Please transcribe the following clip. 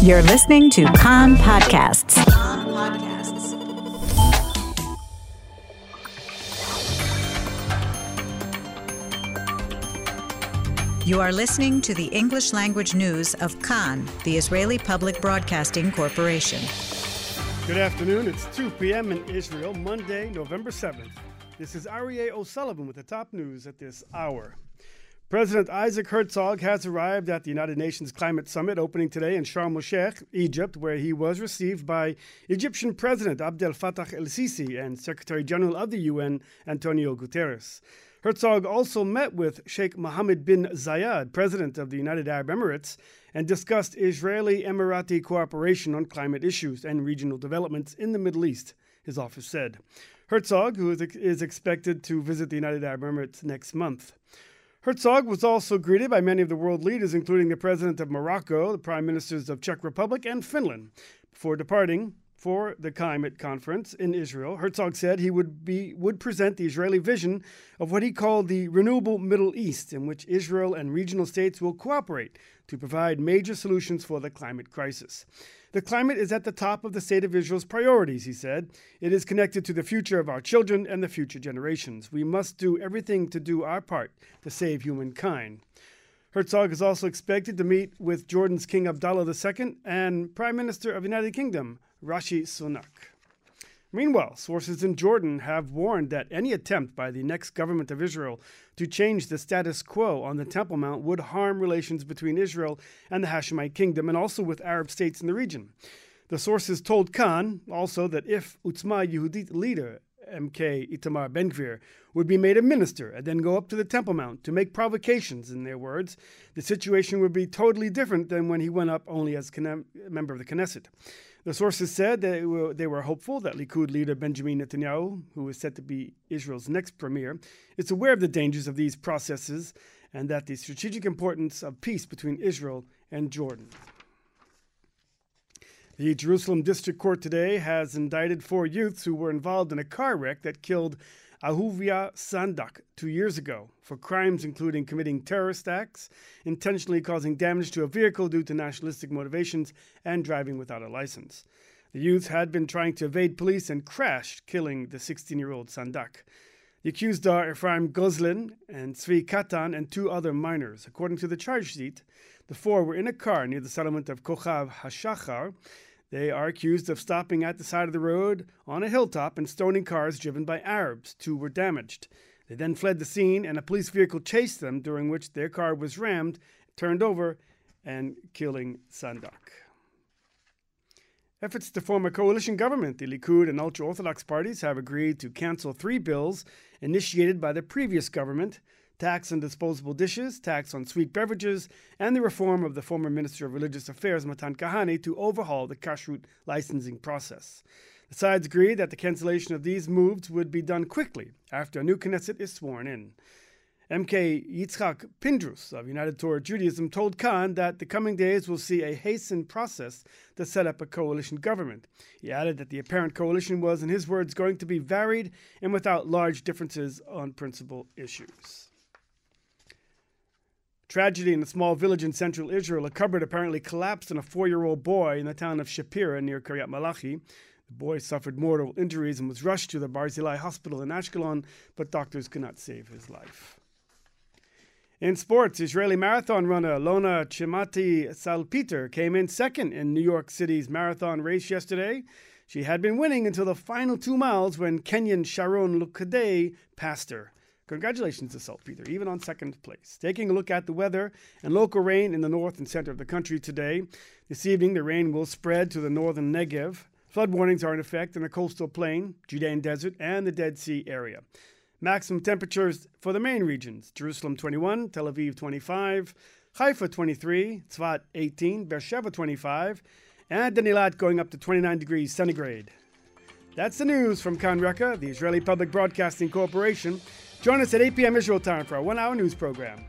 You're listening to Kan Podcasts. You are listening to the English language news of Kan, the Israeli Public Broadcasting Corporation. Good afternoon. It's 2 p.m. in Israel, Monday, November 7th. This is Aryeh O'Sullivan with the top news at this hour. President Isaac Herzog has arrived at the United Nations Climate Summit opening today in Sharm el Sheikh, Egypt, where he was received by Egyptian President Abdel Fattah el Sisi and Secretary General of the UN Antonio Guterres. Herzog also met with Sheikh Mohammed bin Zayed, President of the United Arab Emirates, and discussed Israeli Emirati cooperation on climate issues and regional developments in the Middle East, his office said. Herzog, who is, is expected to visit the United Arab Emirates next month. Herzog was also greeted by many of the world leaders, including the president of Morocco, the prime ministers of Czech Republic, and Finland. Before departing for the climate conference in Israel, Herzog said he would be would present the Israeli vision of what he called the renewable Middle East, in which Israel and regional states will cooperate to provide major solutions for the climate crisis. The climate is at the top of the state of Israel's priorities, he said. It is connected to the future of our children and the future generations. We must do everything to do our part to save humankind. Herzog is also expected to meet with Jordan's King Abdullah II and Prime Minister of the United Kingdom, Rishi Sunak. Meanwhile, sources in Jordan have warned that any attempt by the next government of Israel to change the status quo on the Temple Mount would harm relations between Israel and the Hashemite kingdom and also with Arab states in the region. The sources told Kan also that if Otzma Yehudit leader MK Itamar Ben Gvir would be made a minister and then go up to the Temple Mount to make provocations, in their words, the situation would be totally different than when he went up only as a member of the Knesset. The sources said that they were, they were hopeful that Likud leader Benjamin Netanyahu, who is said to be Israel's next premier, is aware of the dangers of these processes and that the strategic importance of peace between Israel and Jordan. The Jerusalem District Court today has indicted four youths who were involved in a car wreck that killed Ahuvia Sandak two years ago for crimes including committing terrorist acts, intentionally causing damage to a vehicle due to nationalistic motivations, and driving without a license. The youths had been trying to evade police and crashed, killing the 16 year old Sandak. The accused are Ephraim Gozlin and Tzvi Katan and two other minors. According to the charge sheet, the four were in a car near the settlement of Kochav Hashachar they are accused of stopping at the side of the road on a hilltop and stoning cars driven by Arabs. Two were damaged. They then fled the scene, and a police vehicle chased them, during which their car was rammed, turned over, and killing Sandak. Efforts to form a coalition government, the Likud and ultra Orthodox parties have agreed to cancel three bills initiated by the previous government tax on disposable dishes, tax on sweet beverages, and the reform of the former Minister of Religious Affairs, Matan Kahane, to overhaul the kashrut licensing process. The sides agreed that the cancellation of these moves would be done quickly after a new Knesset is sworn in. MK Yitzhak Pindrus of United Torah Judaism told Kan that the coming days will see a hastened process to set up a coalition government. He added that the apparent coalition was, in his words, going to be varied and without large differences on principal issues. Tragedy in a small village in central Israel. A cupboard apparently collapsed on a four year old boy in the town of Shapira near Kiryat Malachi. The boy suffered mortal injuries and was rushed to the Barzilai hospital in Ashkelon, but doctors could not save his life. In sports, Israeli marathon runner Lonah Chemtai Salpeter came in second in New York City's marathon race yesterday. She had been winning until the final two miles when Kenyan Sharon Lokedi passed her. Congratulations to Salpeter, even on second place. Taking a look at the weather and local rain in the north and center of the country today. This evening, the rain will spread to the northern Negev. Flood warnings are in effect in the coastal plain, Judean desert, and the Dead Sea area. Maximum temperatures for the main regions Jerusalem 21, Tel Aviv 25, Haifa 23, Tzfat 18, Beersheba 25, and Danilat going up to 29 degrees centigrade. That's the news from Kan Reka, the Israeli Public Broadcasting Corporation. Join us at 8 p.m. Israel time for our one hour news program.